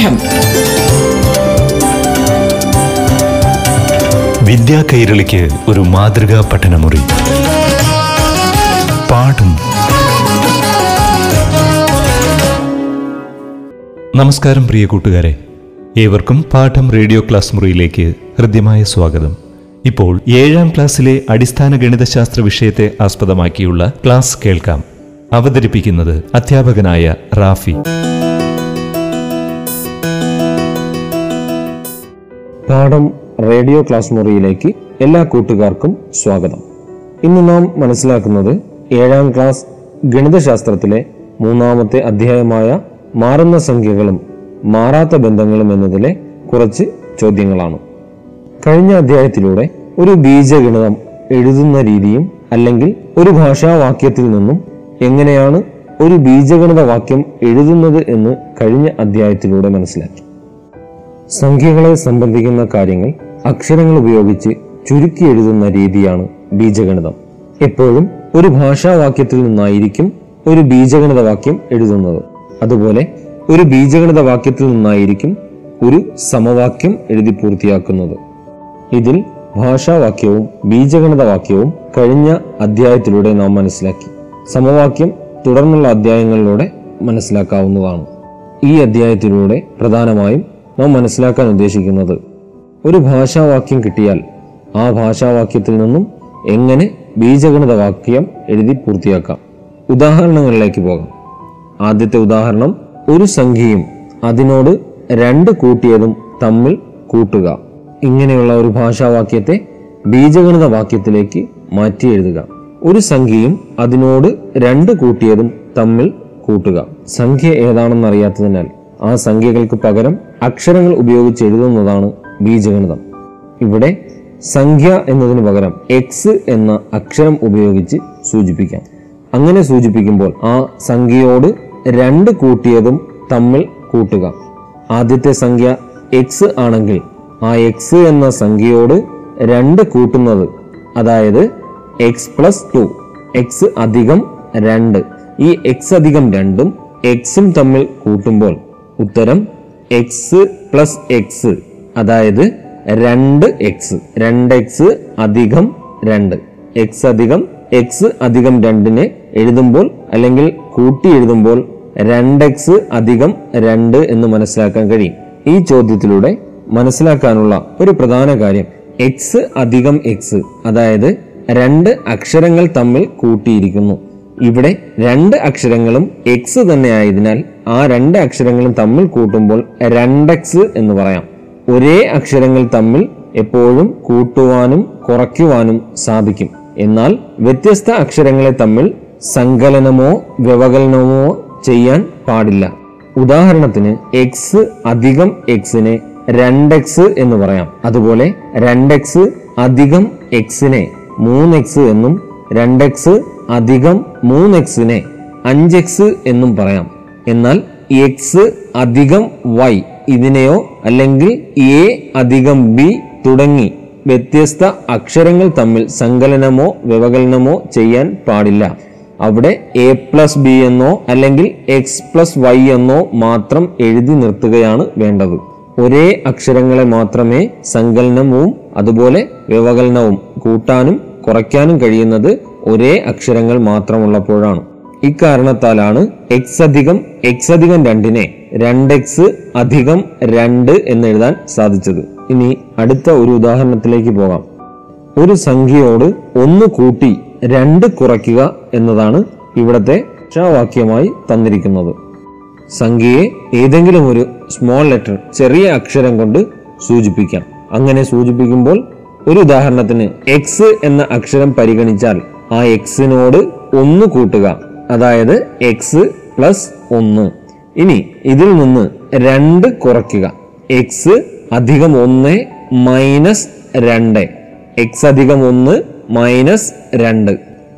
പാഠം. വിദ്യാ കൈരളിക്ക് ഒരു മാതൃകാ പഠനമുറി. പാഠം. നമസ്കാരം പ്രിയ കൂട്ടുകാരെ. ഏവർക്കും പാഠം റേഡിയോ ക്ലാസ് മുറിയിലേക്ക് ഹൃദ്യമായ സ്വാഗതം. ഇപ്പോൾ ഏഴാം ക്ലാസ്സിലെ അടിസ്ഥാന ഗണിതശാസ്ത്ര വിഷയത്തെ ആസ്പദമാക്കിയുള്ള ക്ലാസ് കേൾക്കാം. അവതരിപ്പിക്കുന്നത് അധ്യാപകനായ റാഫി. പാഠം റേഡിയോ ക്ലാസ് മുറിയിലേക്ക് എല്ലാ കൂട്ടുകാർക്കും സ്വാഗതം. ഇന്ന് നാം മനസ്സിലാക്കുന്നത് ഏഴാം ക്ലാസ് ഗണിതശാസ്ത്രത്തിലെ മൂന്നാമത്തെ അധ്യായമായ മാറുന്ന സംഖ്യകളും മാറാത്ത ബന്ധങ്ങളും എന്നതിലെ കുറച്ച് ചോദ്യങ്ങളാണ്. കഴിഞ്ഞ അധ്യായത്തിലൂടെ ഒരു ബീജഗണിതം എഴുതുന്ന രീതിയും അല്ലെങ്കിൽ ഒരു ഭാഷാവാക്യത്തിൽ നിന്നും എങ്ങനെയാണ് ഒരു ബീജഗണിത വാക്യം എഴുതുന്നത് എന്ന് കഴിഞ്ഞ അധ്യായത്തിലൂടെ മനസ്സിലാക്കി. സംഖ്യകളെ സംബന്ധിക്കുന്ന കാര്യങ്ങൾ അക്ഷരങ്ങൾ ഉപയോഗിച്ച് ചുരുക്കി എഴുതുന്ന രീതിയാണ് ബീജഗണിതം. എപ്പോഴും ഒരു ഭാഷാവാക്യത്തിൽ നിന്നായിരിക്കും ഒരു ബീജഗണിത വാക്യം എഴുതുന്നത്. അതുപോലെ ഒരു ബീജഗണിത വാക്യത്തിൽ നിന്നായിരിക്കും ഒരു സമവാക്യം എഴുതി പൂർത്തിയാക്കുന്നത്. ഇതിൽ ഭാഷാവാക്യവും ബീജഗണിത വാക്യവും കഴിഞ്ഞ അധ്യായത്തിലൂടെ നാം മനസ്സിലാക്കി. സമവാക്യം തുടർന്നുള്ള അധ്യായങ്ങളിലൂടെ മനസ്സിലാക്കാവുന്നതാണ്. ഈ അധ്യായത്തിലൂടെ പ്രധാനമായും നാം മനസ്സിലാക്കാൻ ഉദ്ദേശിക്കുന്നത് ഒരു ഭാഷാവാക്യം കിട്ടിയാൽ ആ ഭാഷാവാക്യത്തിൽ നിന്നും എങ്ങനെ ബീജഗണിത വാക്യം എഴുതി പൂർത്തിയാക്കാം? ഉദാഹരണങ്ങളിലേക്ക് പോകാം. ആദ്യത്തെ ഉദാഹരണം ഒരു സംഖ്യയും അതിനോട് രണ്ട് കൂട്ടിയതും തമ്മിൽ കൂട്ടുക. ഇങ്ങനെയുള്ള ഒരു ഭാഷാവാക്യത്തെ ബീജഗണിത വാക്യത്തിലേക്ക് മാറ്റി എഴുതുക. ഒരു സംഖ്യയും അതിനോട് രണ്ട് കൂട്ടിയതും തമ്മിൽ കൂട്ടുക. സംഖ്യ ഏതാണെന്ന് അറിയാത്തതിനാൽ ആ സംഖ്യകൾക്ക് പകരം അക്ഷരങ്ങൾ ഉപയോഗിച്ച് എഴുതുന്നതാണ് ബീജഗണിതം. ഇവിടെ സംഖ്യ എന്നതിന് പകരം എക്സ് എന്ന അക്ഷരം ഉപയോഗിച്ച് സൂചിപ്പിക്കാം. അങ്ങനെ സൂചിപ്പിക്കുമ്പോൾ ആ സംഖ്യയോട് രണ്ട് കൂട്ടിയതും തമ്മിൽ കൂട്ടുക. ആദ്യത്തെ സംഖ്യ എക്സ് ആണെങ്കിൽ ആ എക്സ് എന്ന സംഖ്യയോട് രണ്ട് കൂട്ടുന്നത് അതായത് എക്സ് പ്ലസ് ടു എക്സ് അധികം രണ്ട്. ഈ എക്സ് അധികം രണ്ടും എക്സും തമ്മിൽ കൂട്ടുമ്പോൾ ഉത്തരം എക്സ് പ്ലസ് എക്സ് അതായത് രണ്ട് എക്സ് രണ്ട് എക്സ് അധികം രണ്ട്. എക്സ് അധികം എക്സ് അധികം രണ്ടിനെ എഴുതുമ്പോൾ അല്ലെങ്കിൽ കൂട്ടി എഴുതുമ്പോൾ രണ്ട് എക്സ് അധികം രണ്ട് എന്ന് മനസ്സിലാക്കാൻ കഴിയും. ഈ ചോദ്യത്തിലൂടെ മനസ്സിലാക്കാനുള്ള ഒരു പ്രധാന കാര്യം എക്സ് അധികം എക്സ് അതായത് രണ്ട് അക്ഷരങ്ങൾ തമ്മിൽ കൂട്ടിയിരിക്കുന്നു. ഇവിടെ രണ്ട് അക്ഷരങ്ങളും എക്സ് തന്നെ ആയതിനാൽ ആ രണ്ട് അക്ഷരങ്ങളും തമ്മിൽ കൂട്ടുമ്പോൾ രണ്ടക്സ് എന്ന് പറയാം. ഒരേ അക്ഷരങ്ങൾ തമ്മിൽ എപ്പോഴും കൂട്ടുവാനും കുറയ്ക്കുവാനും സാധിക്കും. എന്നാൽ വ്യത്യസ്ത അക്ഷരങ്ങളെ തമ്മിൽ സങ്കലനമോ വ്യവകലനമോ ചെയ്യാൻ പാടില്ല. ഉദാഹരണത്തിന് എക്സ് അധികം എക്സിനെ രണ്ടെക്സ് എന്ന് പറയാം. അതുപോലെ രണ്ടെക്സ് അധികം എക്സിനെ മൂന്നെക്സ് എന്നും രണ്ടെക്സ് അധികം മൂന്നെക്സിനെ അഞ്ചെക്സ് എന്നും പറയാം. എന്നാൽ എക്സ് അധികം വൈ ഇതിനെയോ അല്ലെങ്കിൽ എ അധികം ബി തുടങ്ങി വ്യത്യസ്ത അക്ഷരങ്ങൾ തമ്മിൽ സങ്കലനമോ വ്യവകലനമോ ചെയ്യാൻ പാടില്ല. അവിടെ എ പ്ലസ് ബി എന്നോ അല്ലെങ്കിൽ എക്സ് പ്ലസ് വൈ എന്നോ മാത്രം എഴുതി നിർത്തുകയാണ് വേണ്ടത്. ഒരേ അക്ഷരങ്ങളെ മാത്രമേ സങ്കലനവും അതുപോലെ വ്യവകലനവും കൂട്ടാനും കുറയ്ക്കാനും കഴിയുന്നത് ഒരേ അക്ഷരങ്ങൾ മാത്രമുള്ളപ്പോഴാണ്. ഇക്കാരണത്താലാണ് എക്സ് അധികം എക്സ് അധികം രണ്ടിനെ രണ്ട് എക്സ് അധികം രണ്ട് എന്ന് എഴുതാൻ സാധിച്ചത്. ഇനി അടുത്ത ഒരു ഉദാഹരണത്തിലേക്ക് പോകാം. ഒരു സംഖ്യയോട് ഒന്ന് കൂട്ടി രണ്ട് കുറയ്ക്കുക എന്നതാണ് ഇവിടത്തെ വാക്യമായി തന്നിരിക്കുന്നത്. സംഖ്യയെ ഏതെങ്കിലും ഒരു സ്മോൾ ലെറ്റർ ചെറിയ അക്ഷരം കൊണ്ട് സൂചിപ്പിക്കാം. അങ്ങനെ സൂചിപ്പിക്കുമ്പോൾ ഒരു ഉദാഹരണത്തിന് എക്സ് എന്ന അക്ഷരം പരിഗണിച്ചാൽ ആ എക്സിനോട് ഒന്ന് കൂട്ടുക. അതായത് എക്സ് പ്ലസ് ഒന്ന്. ഇനി ഇതിൽ നിന്ന് രണ്ട് കുറയ്ക്കുക. എക്സ് അധികം ഒന്ന് മൈനസ് രണ്ട്. എക്സ് അധികം ഒന്ന് മൈനസ് രണ്ട്.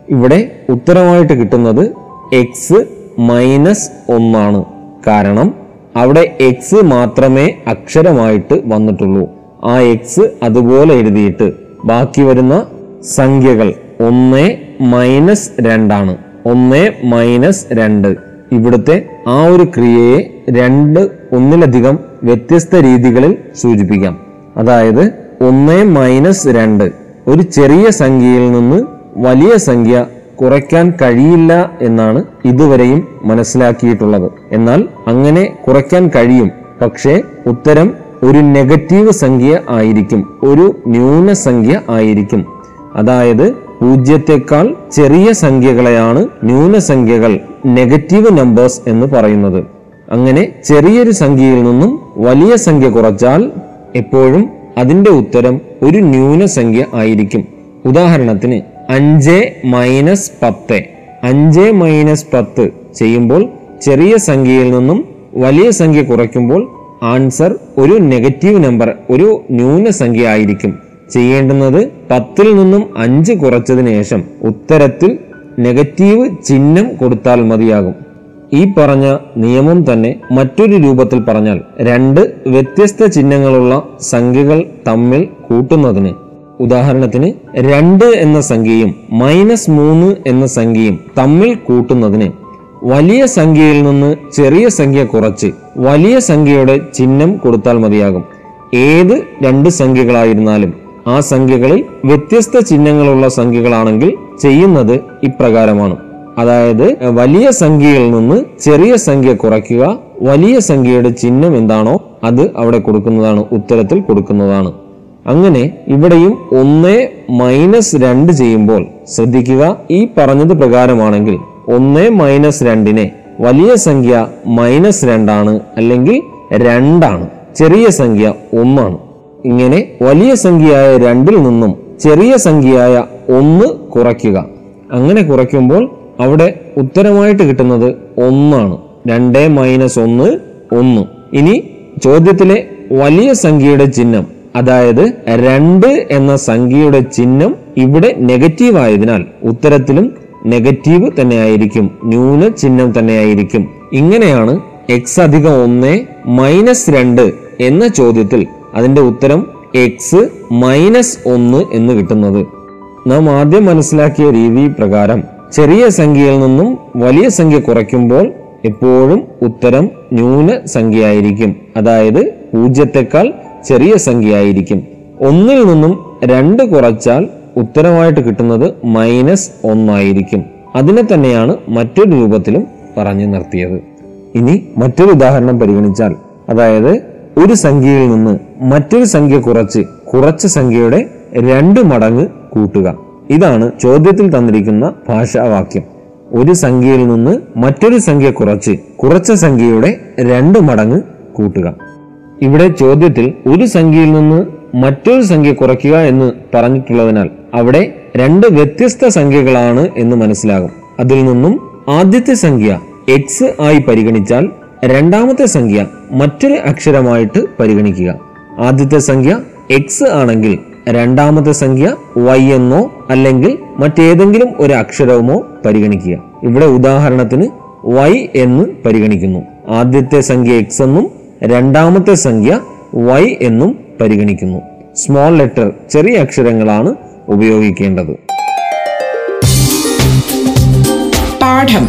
ഇവിടെ ഉത്തരമായിട്ട് കിട്ടുന്നത് എക്സ് മൈനസ് ഒന്നാണ്. കാരണം അവിടെ എക്സ് മാത്രമേ അക്ഷരമായിട്ട് വന്നിട്ടുള്ളൂ. ആ എക്സ് അതുപോലെ എഴുതിയിട്ട് ബാക്കി വരുന്ന സംഖ്യകൾ ഒന്ന് മൈനസ് രണ്ടാണ്. ഒന്ന് മൈനസ് രണ്ട്. ഇവിടുത്തെ ആ ഒരു ക്രിയയെ രണ്ട് ഒന്നിലധികം വ്യത്യസ്ത രീതികളിൽ സൂചിപ്പിക്കാം. അതായത് ഒന്ന് മൈനസ് രണ്ട്. ഒരു ചെറിയ സംഖ്യയിൽ നിന്ന് വലിയ സംഖ്യ കുറയ്ക്കാൻ കഴിയില്ല എന്നാണ് ഇതുവരെയും മനസ്സിലാക്കിയിട്ടുള്ളത്. എന്നാൽ അങ്ങനെ കുറയ്ക്കാൻ കഴിയും. പക്ഷേ ഉത്തരം ഒരു നെഗറ്റീവ് സംഖ്യ ആയിരിക്കും. ഒരു ന്യൂനസംഖ്യ ആയിരിക്കും. അതായത് പൂജ്യത്തെക്കാൾ ചെറിയ സംഖ്യകളെയാണ് ന്യൂനസംഖ്യകൾ നെഗറ്റീവ് നമ്പേഴ്സ് എന്ന് പറയുന്നത്. അങ്ങനെ ചെറിയൊരു സംഖ്യയിൽ നിന്നും വലിയ സംഖ്യ കുറച്ചാൽ എപ്പോഴും അതിന്റെ ഉത്തരം ഒരു ന്യൂനസംഖ്യ ആയിരിക്കും. ഉദാഹരണത്തിന് അഞ്ച് മൈനസ് പത്ത്. അഞ്ച് മൈനസ് പത്ത് ചെയ്യുമ്പോൾ ചെറിയ സംഖ്യയിൽ നിന്നും വലിയ സംഖ്യ കുറയ്ക്കുമ്പോൾ ആൻസർ ഒരു നെഗറ്റീവ് നമ്പർ ഒരു ന്യൂനസംഖ്യ ആയിരിക്കും. ചെയ്യേണ്ടുന്നത് പത്തിൽ നിന്നും അഞ്ച് കുറച്ചതിന് ശേഷം ഉത്തരത്തിൽ നെഗറ്റീവ് ചിഹ്നം കൊടുത്താൽ മതിയാകും. ഈ പറഞ്ഞ നിയമം തന്നെ മറ്റൊരു രൂപത്തിൽ പറഞ്ഞാൽ രണ്ട് വ്യത്യസ്ത ചിഹ്നങ്ങളുള്ള സംഖ്യകൾ തമ്മിൽ കൂട്ടുന്നതിന്. ഉദാഹരണത്തിന് രണ്ട് എന്ന സംഖ്യയും മൈനസ് മൂന്ന് എന്ന സംഖ്യയും തമ്മിൽ കൂട്ടുന്നതിന് വലിയ സംഖ്യയിൽ നിന്ന് ചെറിയ സംഖ്യ കുറച്ച് വലിയ സംഖ്യയുടെ ചിഹ്നം കൊടുത്താൽ മതിയാകും. ഏത് രണ്ട് സംഖ്യകളായിരുന്നാലും. ആ സംഖ്യകളിൽ വ്യത്യസ്ത ചിഹ്നങ്ങളുള്ള സംഖ്യകളാണെങ്കിൽ ചെയ്യുന്നത് ഇപ്രകാരമാണ്. അതായത് വലിയ സംഖ്യയിൽ നിന്ന് ചെറിയ സംഖ്യ കുറയ്ക്കുക വലിയ സംഖ്യയുടെ ചിഹ്നം എന്താണോ അത് അവിടെ കൊടുക്കുന്നതാണ് ഉത്തരത്തിൽ കൊടുക്കുന്നതാണ്. അങ്ങനെ ഇവിടെയും ഒന്ന് മൈനസ് രണ്ട് ചെയ്യുമ്പോൾ ശ്രദ്ധിക്കുക ഈ പറഞ്ഞത് പ്രകാരമാണെങ്കിൽ ഒന്ന് മൈനസ് രണ്ടിനെ വലിയ സംഖ്യ മൈനസ് രണ്ടാണ് അല്ലെങ്കിൽ രണ്ടാണ് ചെറിയ സംഖ്യ ഒന്നാണ്. ഇങ്ങനെ വലിയ സംഖ്യയായ രണ്ടിൽ നിന്നും ചെറിയ സംഖ്യയായ ഒന്ന് കുറയ്ക്കുക. അങ്ങനെ കുറയ്ക്കുമ്പോൾ അവിടെ ഉത്തരമായിട്ട് കിട്ടുന്നത് ഒന്നാണ്. രണ്ട് മൈനസ് ഒന്ന് ഒന്ന്. ഇനി ചോദ്യത്തിലെ വലിയ സംഖ്യയുടെ ചിഹ്നം അതായത് രണ്ട് എന്ന സംഖ്യയുടെ ചിഹ്നം ഇവിടെ നെഗറ്റീവ് ആയതിനാൽ ഉത്തരത്തിലും നെഗറ്റീവ് തന്നെയായിരിക്കും ന്യൂന ചിഹ്നം തന്നെയായിരിക്കും ഇങ്ങനെയാണ് എക്സ് അധികം ഒന്ന് മൈനസ് രണ്ട് എന്ന ചോദ്യത്തിൽ അതിന്റെ ഉത്തരം എക്സ് മൈനസ് ഒന്ന് എന്ന് കിട്ടുന്നത്. നാം ആദ്യം മനസ്സിലാക്കിയ രീതി പ്രകാരം ചെറിയ സംഖ്യയിൽ നിന്നും വലിയ സംഖ്യ കുറയ്ക്കുമ്പോൾ എപ്പോഴും ഉത്തരം ന്യൂന സംഖ്യയായിരിക്കും. അതായത് പൂജ്യത്തെക്കാൾ ചെറിയ സംഖ്യയായിരിക്കും. ഒന്നിൽ നിന്നും രണ്ട് കുറച്ചാൽ ഉത്തരമായിട്ട് കിട്ടുന്നത് മൈനസ് ഒന്നായിരിക്കും അതിനെ തന്നെയാണ് മറ്റൊരു രൂപത്തിലും പറഞ്ഞു നിർത്തിയത്. ഇനി മറ്റൊരു ഉദാഹരണം പരിഗണിച്ചാൽ അതായത് ഒരു സംഖ്യയിൽ നിന്ന് മറ്റൊരു സംഖ്യ കുറച്ച് കുറച്ച സംഖ്യയുടെ രണ്ട് മടങ്ങ് കൂട്ടുക. ഇതാണ് ചോദ്യത്തിൽ തന്നിരിക്കുന്ന ഭാഷാവാക്യം. ഒരു സംഖ്യയിൽ നിന്ന് മറ്റൊരു സംഖ്യ കുറച്ച് കുറച്ച സംഖ്യയുടെ രണ്ട് മടങ്ങ് കൂട്ടുക. ഇവിടെ ചോദ്യത്തിൽ ഒരു സംഖ്യയിൽ നിന്ന് മറ്റൊരു സംഖ്യ കുറയ്ക്കുക എന്ന് പറഞ്ഞിട്ടുള്ളതിനാൽ അവിടെ രണ്ട് വ്യത്യസ്ത സംഖ്യകളാണ് എന്ന് മനസ്സിലാകും. അതിൽ നിന്നും ആദ്യത്തെ സംഖ്യ എക്സ് ആയി പരിഗണിച്ചാൽ രണ്ടാമത്തെ സംഖ്യ മറ്റൊരു അക്ഷരമായിട്ട് പരിഗണിക്കുക. ആദ്യത്തെ സംഖ്യ എക്സ് ആണെങ്കിൽ രണ്ടാമത്തെ സംഖ്യ വൈ എന്നോ അല്ലെങ്കിൽ മറ്റേതെങ്കിലും ഒരു അക്ഷരവുമോ പരിഗണിക്കുക. ഇവിടെ ഉദാഹരണത്തിന് വൈ എന്ന് പരിഗണിക്കുന്നു. ആദ്യത്തെ സംഖ്യ എക്സ് എന്നും രണ്ടാമത്തെ സംഖ്യ വൈ എന്നും പരിഗണിക്കുന്നു. സ്മോൾ ലെറ്റർ ചെറിയ അക്ഷരങ്ങളാണ് ഉപയോഗിക്കേണ്ടത്. പാഠം.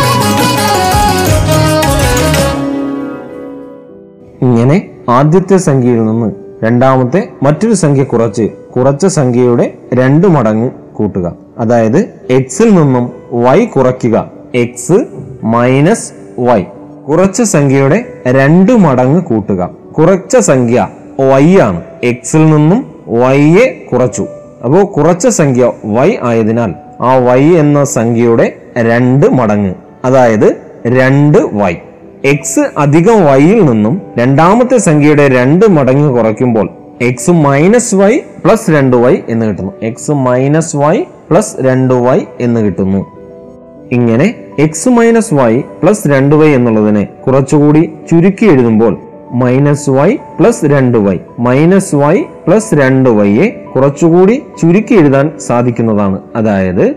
ഇങ്ങനെ ആദ്യത്തെ സംഖ്യയിൽ നിന്ന് രണ്ടാമത്തെ മറ്റൊരു സംഖ്യ കുറച്ച് കുറച്ച സംഖ്യയുടെ രണ്ട് മടങ്ങ് കൂട്ടുക. അതായത് എക്സിൽ നിന്നും വൈ കുറയ്ക്കുക. എക്സ് മൈനസ് വൈ കുറച്ച സംഖ്യയുടെ രണ്ട് മടങ്ങ് കൂട്ടുക. കുറച്ച സംഖ്യ വൈ ആണ്. എക്സിൽ നിന്നും വൈയെ കുറച്ചു. അപ്പോൾ കുറച്ച സംഖ്യ വൈ ആയതിനാൽ ആ വൈ എന്ന സംഖ്യയുടെ രണ്ട് മടങ്ങ് അതായത് രണ്ട് വൈ എക്സ് അധികം വൈയിൽ നിന്നും രണ്ടാമത്തെ സംഖ്യയുടെ രണ്ട് മടങ്ങ് കുറയ്ക്കുമ്പോൾ എക്സ് മൈനസ് വൈ പ്ലസ് രണ്ട് വൈ എന്ന് കിട്ടുന്നു. എക്സ് മൈനസ് വൈ പ്ലസ് രണ്ട് വൈ എന്ന് കിട്ടുന്നു. ഇങ്ങനെ എക്സ് മൈനസ് വൈ പ്ലസ് രണ്ട് വൈ എന്നുള്ളതിനെ കുറച്ചുകൂടി ചുരുക്കി എഴുതുമ്പോൾ മൈനസ് വൈ പ്ലസ് രണ്ട് വൈ മൈനസ് വൈ പ്ലസ് രണ്ട് വൈയെ കുറച്ചുകൂടി ചുരുക്കി എഴുതാൻ സാധിക്കുന്നതാണ്. അതായത്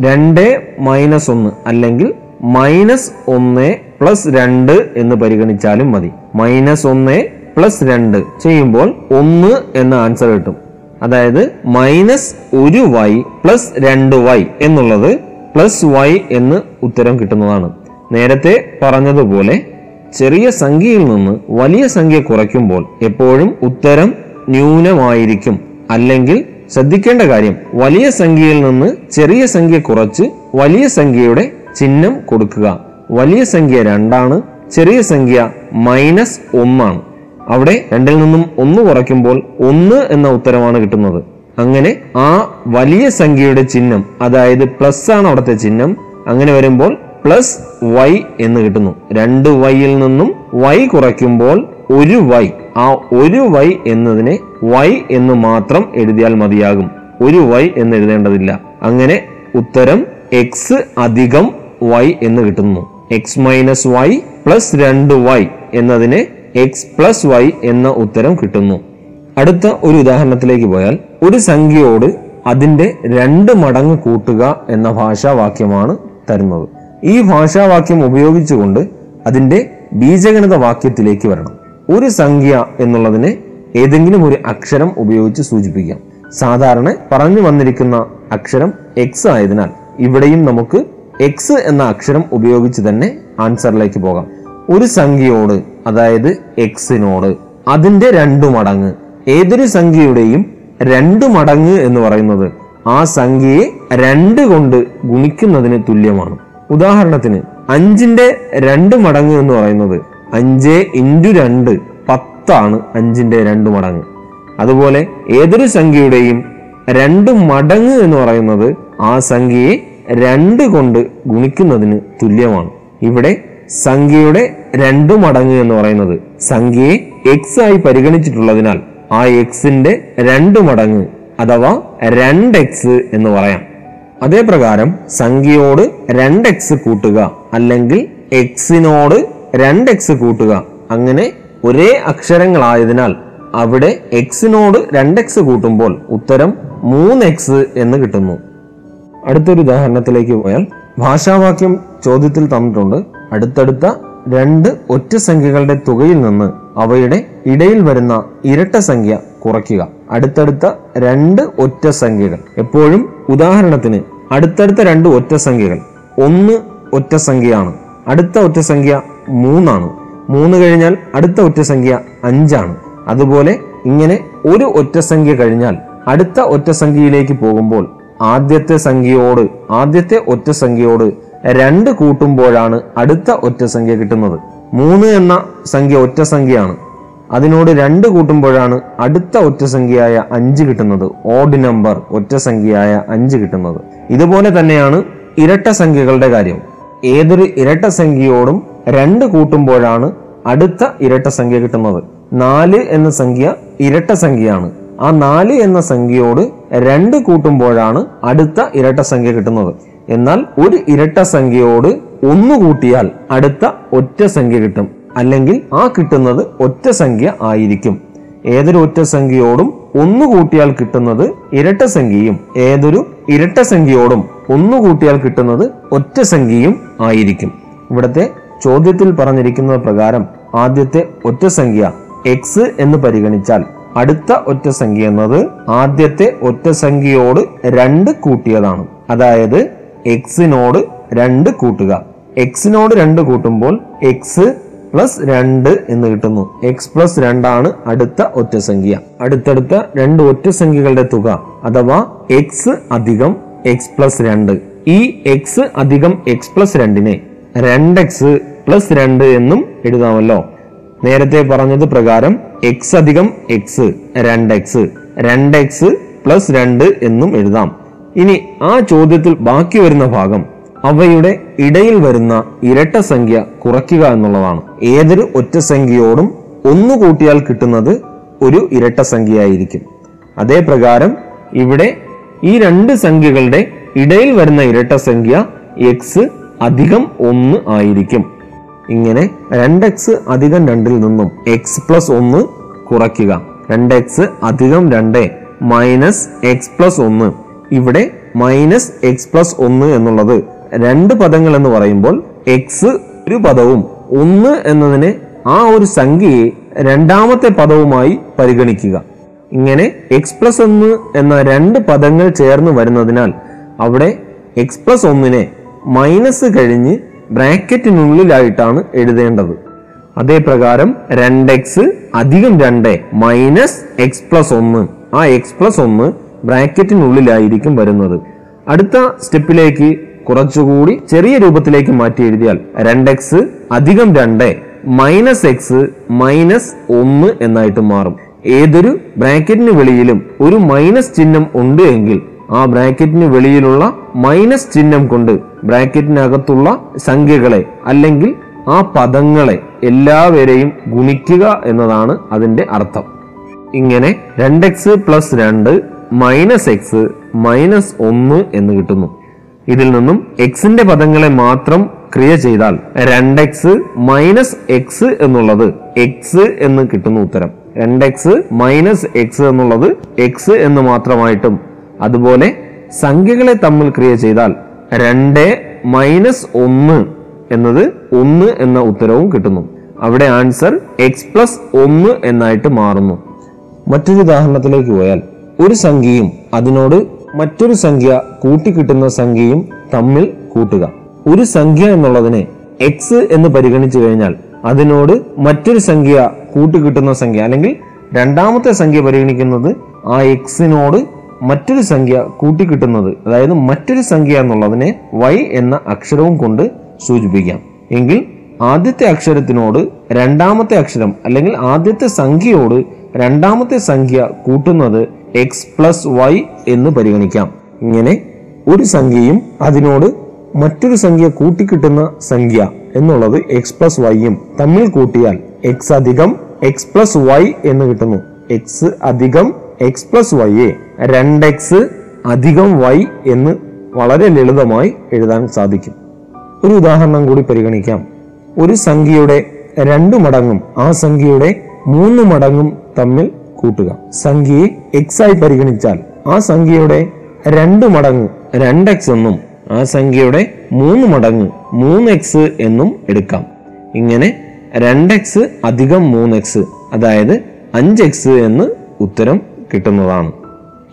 രണ്ട് മൈനസ് ഒന്ന് അല്ലെങ്കിൽ മൈനസ് ഒന്ന് പ്ലസ് രണ്ട് എന്ന് പരിഗണിച്ചാലും മതി. മൈനസ് ഒന്ന് പ്ലസ് രണ്ട് ചെയ്യുമ്പോൾ ഒന്ന് എന്ന ആൻസർ കിട്ടും. അതായത് മൈനസ് ഒരു വൈ പ്ലസ് രണ്ട് വൈ എന്നുള്ളത് പ്ലസ് വൈ എന്ന് ഉത്തരം കിട്ടുന്നതാണ്. നേരത്തെ പറഞ്ഞതുപോലെ ചെറിയ സംഖ്യയിൽ നിന്ന് വലിയ സംഖ്യ കുറയ്ക്കുമ്പോൾ എപ്പോഴും ഉത്തരം ന്യൂനമായിരിക്കും. അല്ലെങ്കിൽ ശ്രദ്ധിക്കേണ്ട കാര്യം വലിയ സംഖ്യയിൽ നിന്ന് ചെറിയ സംഖ്യ കുറച്ച് വലിയ സംഖ്യയുടെ ചിഹ്നം കൊടുക്കുക. വലിയ സംഖ്യ രണ്ടാണ് ചെറിയ സംഖ്യ മൈനസ് ഒന്നാണ്. അവിടെ രണ്ടിൽ നിന്നും ഒന്ന് കുറയ്ക്കുമ്പോൾ ഒന്ന് എന്ന ഉത്തരമാണ് കിട്ടുന്നത്. അങ്ങനെ ആ വലിയ സംഖ്യയുടെ ചിഹ്നം അതായത് പ്ലസ് ആണ് അവിടുത്തെ ചിഹ്നം അങ്ങനെ വരുമ്പോൾ പ്ലസ് വൈ എന്ന് കിട്ടുന്നു. രണ്ട് വൈയിൽ നിന്നും വൈ കുറയ്ക്കുമ്പോൾ ഒരു വൈ ആ ഒരു വൈ എന്നതിനെ വൈ എന്ന് മാത്രം എഴുതിയാൽ മതിയാകും. ഒരു വൈ എന്ന് എഴുതേണ്ടതില്ല. അങ്ങനെ ഉത്തരം എക്സ് അധികം വൈ എന്ന് കിട്ടുന്നു. എക്സ് മൈനസ് വൈ പ്ലസ് രണ്ട് വൈ എന്നതിന് എക്സ് പ്ലസ് വൈ എന്ന ഉത്തരം കിട്ടുന്നു. അടുത്ത ഒരു ഉദാഹരണത്തിലേക്ക് പോയാൽ ഒരു സംഖ്യയോട് അതിന്റെ രണ്ട് മടങ്ങ് കൂട്ടുക എന്ന ഭാഷാവാക്യമാണ് തരുന്നത്. ഈ ഭാഷാവാക്യം ഉപയോഗിച്ചുകൊണ്ട് അതിന്റെ ബീജഗണിത വാക്യത്തിലേക്ക് വരണം. ഒരു സംഖ്യ എന്നുള്ളതിനെ ഏതെങ്കിലും ഒരു അക്ഷരം ഉപയോഗിച്ച് സൂചിപ്പിക്കാം. സാധാരണ പറഞ്ഞു വന്നിരിക്കുന്ന അക്ഷരം എക്സ് ആയതിനാൽ ഇവിടെയും നമുക്ക് എക്സ് എന്ന അക്ഷരം ഉപയോഗിച്ച് തന്നെ ആൻസറിലേക്ക് പോകാം. ഒരു സംഖ്യയോട് അതായത് എക്സിനോട് അതിന്റെ രണ്ടു മടങ്ങ് ഏതൊരു സംഖ്യയുടെയും രണ്ട് മടങ്ങ് എന്ന് പറയുന്നത് ആ സംഖ്യയെ രണ്ട് കൊണ്ട് ഗുണിക്കുന്നതിന് തുല്യമാണ്. ഉദാഹരണത്തിന് അഞ്ചിന്റെ രണ്ട് മടങ്ങ് എന്ന് പറയുന്നത് അഞ്ച് ഇന്റു രണ്ട് പത്താണ് അഞ്ചിന്റെ രണ്ട് മടങ്ങ്. അതുപോലെ ഏതൊരു സംഖ്യയുടെയും രണ്ട് മടങ്ങ് എന്ന് പറയുന്നത് ആ സംഖ്യയെ രണ്ട് കൊണ്ട് ഗുണിക്കുന്നതിന് തുല്യമാണ്. ഇവിടെ സംഖ്യയുടെ രണ്ട് മടങ്ങ് എന്ന് പറയുന്നത് സംഖ്യയെ എക്സ് ആയി പരിഗണിച്ചിട്ടുള്ളതിനാൽ ആ എക്സിന്റെ രണ്ട് മടങ്ങ് അഥവാ രണ്ട് എക്സ് എന്ന് പറയാം. അതേ പ്രകാരം സംഖ്യയോട് രണ്ട് എക്സ് കൂട്ടുക അല്ലെങ്കിൽ എക്സിനോട് രണ്ട് എക്സ് കൂട്ടുക അങ്ങനെ ഒരേ അക്ഷരങ്ങളായതിനാൽ അവിടെ എക്സിനോട് രണ്ട് എക്സ് കൂട്ടുമ്പോൾ ഉത്തരം മൂന്ന് എക്സ് എന്ന് കിട്ടുന്നു. അടുത്തൊരു ഉദാഹരണത്തിലേക്ക് പോയാൽ ഭാഷാവാക്യം ചോദ്യത്തിൽ തന്നിട്ടുണ്ട്. അടുത്തടുത്ത രണ്ട് ഒറ്റ സംഖ്യകളുടെ തുകയിൽ നിന്ന് അവയുടെ ഇടയിൽ വരുന്ന ഇരട്ട സംഖ്യ കുറയ്ക്കുക. അടുത്തടുത്ത രണ്ട് ഒറ്റ സംഖ്യകൾ. എപ്പോഴും ഉദാഹരണത്തിന് അടുത്തടുത്ത രണ്ട് ഒറ്റ സംഖ്യകൾ ഒന്ന് ഒറ്റ സംഖ്യയാണ്. അടുത്ത ഒറ്റ സംഖ്യ മൂന്നാണ്. മൂന്ന് കഴിഞ്ഞാൽ അടുത്ത ഒറ്റ സംഖ്യ അഞ്ചാണ്. അതുപോലെ ഇങ്ങനെ ഒരു ഒറ്റ സംഖ്യ കഴിഞ്ഞാൽ അടുത്ത ഒറ്റ സംഖ്യയിലേക്ക് പോകുമ്പോൾ ആദ്യത്തെ സംഖ്യയോട് ആദ്യത്തെ ഒറ്റ സംഖ്യയോട് രണ്ട് കൂട്ടുമ്പോഴാണ് അടുത്ത ഒറ്റ സംഖ്യ കിട്ടുന്നത്. മൂന്ന് എന്ന സംഖ്യ ഒറ്റ സംഖ്യയാണ്. അതിനോട് രണ്ട് കൂട്ടുമ്പോഴാണ് അടുത്ത ഒറ്റ സംഖ്യയായ അഞ്ച് കിട്ടുന്നത്. ഓഡ് നമ്പർ ഒറ്റ സംഖ്യയായ അഞ്ച് കിട്ടുന്നത്. ഇതുപോലെ തന്നെയാണ് ഇരട്ട സംഖ്യകളുടെ കാര്യം. ഏതൊരു ഇരട്ട സംഖ്യയോടും രണ്ട് കൂട്ടുമ്പോഴാണ് അടുത്ത ഇരട്ട സംഖ്യ കിട്ടുന്നത്. നാല് എന്ന സംഖ്യ ഇരട്ട സംഖ്യയാണ്. ആ നാല് എന്ന സംഖ്യയോട് രണ്ട് കൂട്ടുമ്പോഴാണ് അടുത്ത ഇരട്ട സംഖ്യ കിട്ടുന്നത്. എന്നാൽ ഒരു ഇരട്ട സംഖ്യയോട് ഒന്ന് കൂട്ടിയാൽ അടുത്ത ഒറ്റ സംഖ്യ കിട്ടും. അല്ലെങ്കിൽ ആ കിട്ടുന്നത് ഒറ്റ സംഖ്യ ആയിരിക്കും. ഏതൊരു ഒറ്റ സംഖ്യയോടും ഒന്ന് കൂട്ടിയാൽ കിട്ടുന്നത് ഇരട്ട സംഖ്യയും ഏതൊരു ഇരട്ട സംഖ്യയോടും ഒന്ന് കൂട്ടിയാൽ കിട്ടുന്നത് ഒറ്റ സംഖ്യയും ആയിരിക്കും. ഇവിടുത്തെ ചോദ്യത്തിൽ പറഞ്ഞിരിക്കുന്ന പ്രകാരം ആദ്യത്തെ ഒറ്റ സംഖ്യ എക്സ് എന്ന് പരിഗണിച്ചാൽ അടുത്ത ഒറ്റ സംഖ്യ എന്നത് ആദ്യത്തെ ഒറ്റ സംഖ്യയോട് രണ്ട് കൂട്ടിയതാണ്. അതായത് എക്സിനോട് രണ്ട് കൂട്ടുക. എക്സിനോട് രണ്ട് കൂട്ടുമ്പോൾ എക്സ് പ്ലസ് രണ്ട് എന്ന് കിട്ടുന്നു. എക്സ് പ്ലസ് രണ്ടാണ് അടുത്ത ഒറ്റ സംഖ്യ. അടുത്തടുത്ത രണ്ട് ഒറ്റ സംഖ്യകളുടെ തുക അഥവാ എക്സ് അധികം എക്സ് പ്ലസ് രണ്ട്. ഈ എക്സ് അധികം എക്സ് പ്ലസ് രണ്ടിനെ രണ്ട് എക്സ് പ്ലസ് രണ്ട് എന്നും എഴുതാമല്ലോ. നേരത്തെ പറഞ്ഞത് പ്രകാരം എക്സ് അധികം എക്സ് രണ്ട് എക്സ് രണ്ട് എക്സ് പ്ലസ് രണ്ട് എന്നും എഴുതാം. ഇനി ആ ചോദ്യത്തിൽ ബാക്കി വരുന്ന ഭാഗം അവയുടെ ഇടയിൽ വരുന്ന ഇരട്ട സംഖ്യ കുറയ്ക്കുക എന്നുള്ളതാണ്. ഏതൊരു ഒറ്റ സംഖ്യയോടും ഒന്ന് കൂട്ടിയാൽ കിട്ടുന്നത് ഒരു ഇരട്ട സംഖ്യയായിരിക്കും. അതേ പ്രകാരം ഇവിടെ ഈ രണ്ട് സംഖ്യകളുടെ ഇടയിൽ വരുന്ന ഇരട്ട സംഖ്യ എക്സ് അധികം ഒന്ന് ആയിരിക്കും. ഇങ്ങനെ രണ്ട് എക്സ് അധികം രണ്ടിൽ നിന്നും എക്സ് പ്ലസ് ഒന്ന് കുറയ്ക്കുക. രണ്ട് എക്സ് അധികം രണ്ട് മൈനസ് എക്സ് പ്ലസ് ഒന്ന്. ഇവിടെ മൈനസ് എക്സ് പ്ലസ് ഒന്ന് എന്നുള്ളത് രണ്ട് പദങ്ങൾ എന്ന് പറയുമ്പോൾ എക്സ് ഒരു പദവും ഒന്ന് എന്നതിനെ ആ ഒരു സംഖ്യയെ രണ്ടാമത്തെ പദവുമായി പരിഗണിക്കുക. ഇങ്ങനെ എക്സ് പ്ലസ് ഒന്ന് എന്ന രണ്ട് പദങ്ങൾ ചേർന്ന് വരുന്നതിനാൽ അവിടെ എക്സ് പ്ലസ് ഒന്നിനെ മൈനസ് കഴിഞ്ഞ് ബ്രാക്കറ്റിനുള്ളിലായിട്ടാണ് എഴുതേണ്ടത്. അതേ പ്രകാരം രണ്ട് എക്സ് അധികം രണ്ട് മൈനസ് എക്സ് പ്ലസ് ഒന്ന്. ആ എക്സ് പ്ലസ് ഒന്ന് ബ്രാക്കറ്റിനുള്ളിലായിരിക്കും വരുന്നത്. അടുത്ത സ്റ്റെപ്പിലേക്ക് കുറച്ചുകൂടി ചെറിയ രൂപത്തിലേക്ക് മാറ്റി എഴുതിയാൽ രണ്ട് എക്സ് അധികം രണ്ട് മൈനസ് എക്സ് മൈനസ് ഒന്ന് എന്നായിട്ട് മാറും. ഏതൊരു ബ്രാക്കറ്റിന് വെളിയിലും ഒരു മൈനസ് ചിഹ്നം ഉണ്ട് എങ്കിൽ ആ ബ്രാക്കറ്റിന് വെളിയിലുള്ള മൈനസ് ചിഹ്നം കൊണ്ട് ബ്രാക്കറ്റിനകത്തുള്ള സംഖ്യകളെ അല്ലെങ്കിൽ ആ പദങ്ങളെ എല്ലാവരെയും ഗുണിക്കുക എന്നതാണ് അതിന്റെ അർത്ഥം. ഇങ്ങനെ രണ്ട് എക്സ് പ്ലസ് രണ്ട് മൈനസ് എക്സ് മൈനസ് ഒന്ന് എന്ന് കിട്ടുന്നു. ഇതിൽ നിന്നും എക്സിന്റെ പദങ്ങളെ മാത്രം ക്രിയ ചെയ്താൽ രണ്ട് എക്സ് മൈനസ് എക്സ് എന്നുള്ളത് എക്സ് എന്ന് കിട്ടുന്ന ഉത്തരം. രണ്ട് എക്സ് മൈനസ് എക്സ് എന്നുള്ളത് എക്സ് എന്ന് മാത്രമായിട്ടും അതുപോലെ സംഖ്യകളെ തമ്മിൽ ക്രിയ ചെയ്താൽ രണ്ട് മൈനസ് ഒന്ന് എന്നത് ഒന്ന് എന്ന ഉത്തരവും കിട്ടുന്നു. അവിടെ ആൻസർ എക്സ് പ്ലസ് ഒന്ന് എന്നായിട്ട് മാറുന്നു. മറ്റൊരു ഉദാഹരണത്തിലേക്ക് പോയാൽ ഒരു സംഖ്യയും അതിനോട് മറ്റൊരു സംഖ്യ കൂട്ടിക്കിട്ടുന്ന സംഖ്യയും തമ്മിൽ കൂട്ടുക. ഒരു സംഖ്യ എന്നുള്ളതിനെ എക്സ് എന്ന് പരിഗണിച്ചു കഴിഞ്ഞാൽ അതിനോട് മറ്റൊരു സംഖ്യ കൂട്ടിക്കിട്ടുന്ന സംഖ്യ അല്ലെങ്കിൽ രണ്ടാമത്തെ സംഖ്യ പരിഗണിക്കുന്നത് ആ എക്സിനോട് മറ്റൊരു സംഖ്യ കൂട്ടിക്കിട്ടുന്നത് അതായത് മറ്റൊരു സംഖ്യ എന്നുള്ളതിനെ വൈ എന്ന അക്ഷരവും കൊണ്ട് സൂചിപ്പിക്കാം. എങ്കിൽ ആദ്യത്തെ അക്ഷരത്തിനോട് രണ്ടാമത്തെ അക്ഷരം അല്ലെങ്കിൽ ആദ്യത്തെ സംഖ്യയോട് രണ്ടാമത്തെ സംഖ്യ കൂട്ടുന്നത് എക്സ് പ്ലസ് വൈ എന്ന് പരിഗണിക്കാം. ഇങ്ങനെ ഒരു സംഖ്യയും അതിനോട് മറ്റൊരു സംഖ്യ കൂട്ടിക്കിട്ടുന്ന സംഖ്യ എന്നുള്ളത് എക്സ് പ്ലസ് വൈയും തമ്മിൽ കൂട്ടിയാൽ എക്സ് അധികം എക്സ് പ്ലസ് വൈ എന്ന് കിട്ടുന്നു. എക്സ് അധികം എക്സ് പ്ലസ് വൈയെ രണ്ട് എക്സ് അധികം വൈ എന്ന് വളരെ ലളിതമായി എഴുതാൻ സാധിക്കും. ഒരു ഉദാഹരണം കൂടി പരിഗണിക്കാം. ഒരു സംഖ്യയുടെ രണ്ടു മടങ്ങും ആ സംഖ്യയുടെ മൂന്ന് മടങ്ങും തമ്മിൽ കൂട്ടുക. സംഖ്യയെ എക്സ് ആയി പരിഗണിച്ചാൽ ആ സംഖ്യയുടെ രണ്ട് മടങ്ങ് രണ്ട് എക്സ് എന്നും ആ സംഖ്യയുടെ മൂന്ന് മടങ്ങ് മൂന്ന് എക്സ് എന്നും എടുക്കാം. ഇങ്ങനെ രണ്ട് എക്സ് അധികം മൂന്ന് എക്സ് അതായത് അഞ്ച് എക്സ് എന്ന് ഉത്തരം കിട്ടുന്നതാണ്.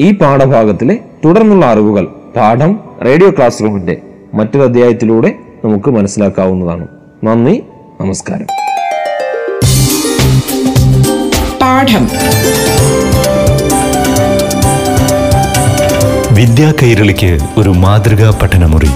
ഈ പാഠഭാഗത്തിലെ തുടർന്നുള്ള അറിവുകൾ പാഠം റേഡിയോ ക്ലാസ് റൂമിന്റെ മറ്റൊരു അധ്യായത്തിലൂടെ നമുക്ക് മനസ്സിലാക്കാവുന്നതാണ്. നന്ദി നമസ്കാരം. പാഠം. വിദ്യാ കൈരളിക്ക് ഒരു മാതൃകാ പഠനമുറി.